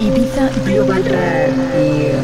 Ibiza Global Radio.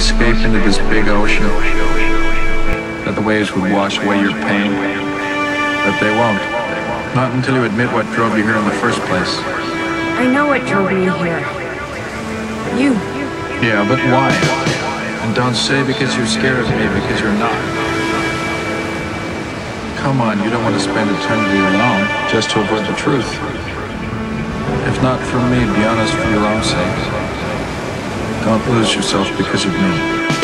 Escape into this big ocean, that the waves would wash away your pain, but they won't. Not until you admit what drove you here in the first place. I know what drove me here. You. Yeah, but why? And don't say because you're scared of me, because you're not. Come on, you don't want to spend eternity alone just to avoid the truth. If not for me, be honest for your own sake. Don't lose yourself because of me.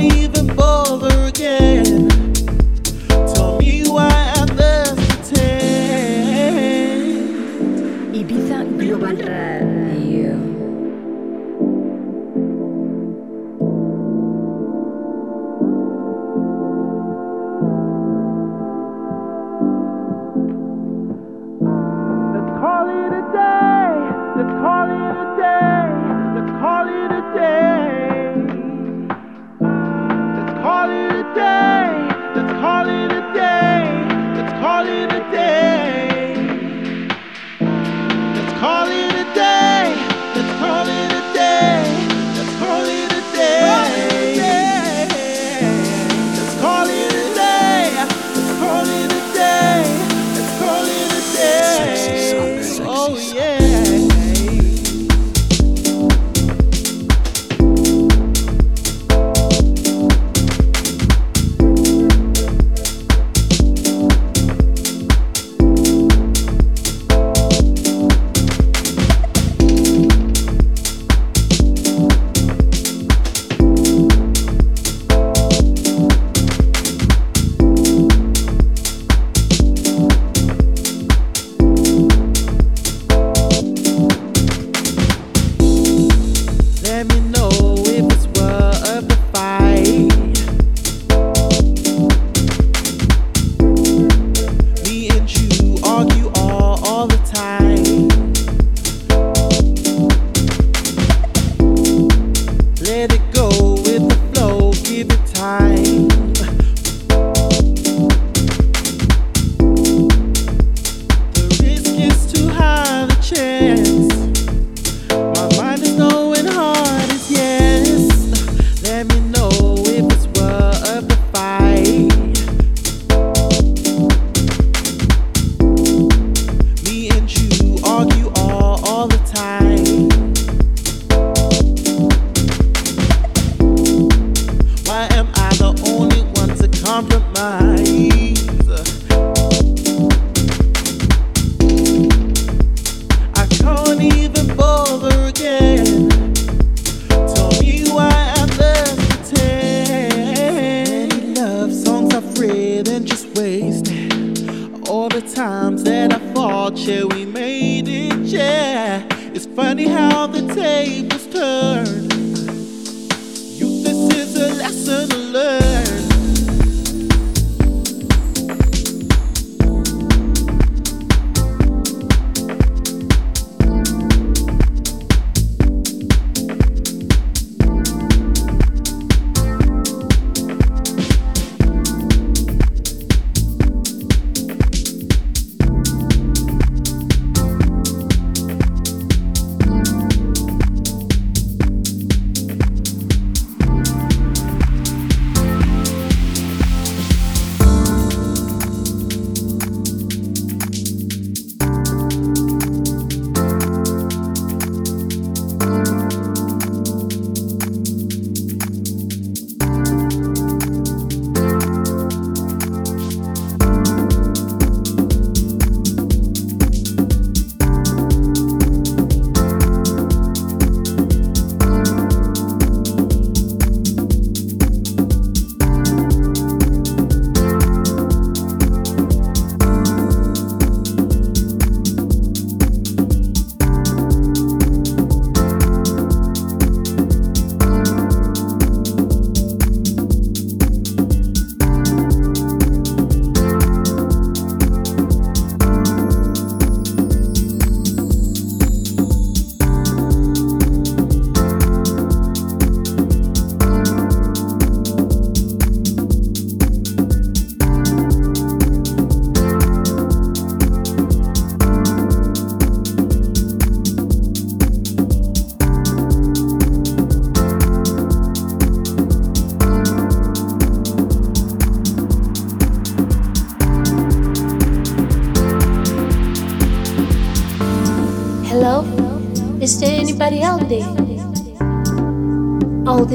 Even.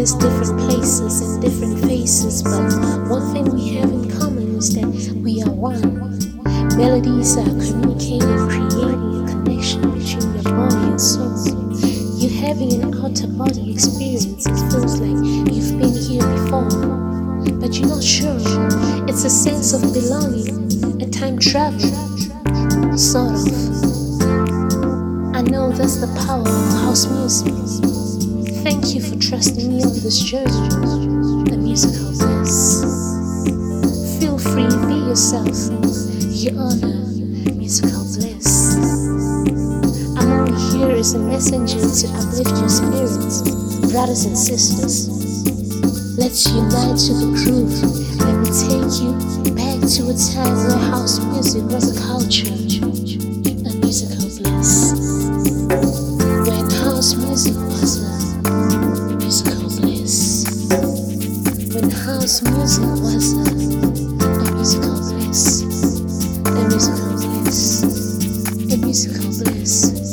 It's different. of this church, the musical of this. Feel free, be yourself. Your honor musical bliss. I'm only here as a messenger to uplift your spirits, brothers and sisters. Let's unite to the groove. Let me take you back to a time where house music was a culture. His music was a, musical bliss, a musical bliss, a musical bliss.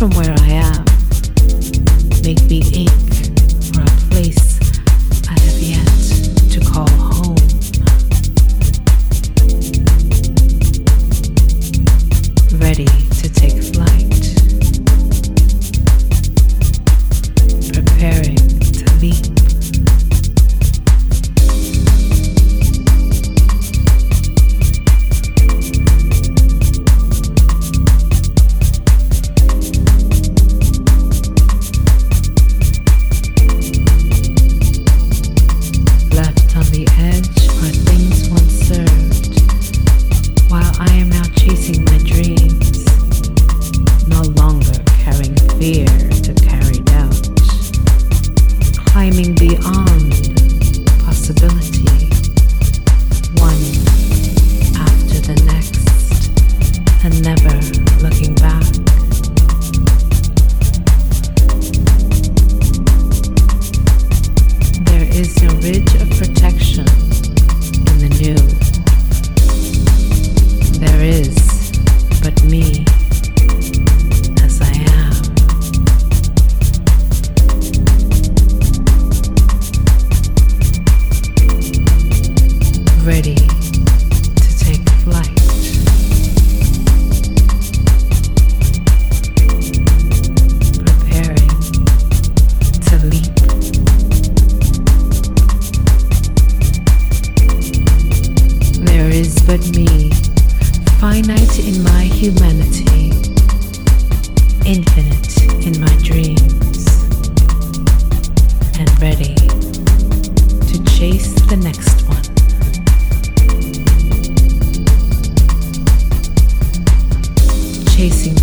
from where I am. Make me ache. Preparing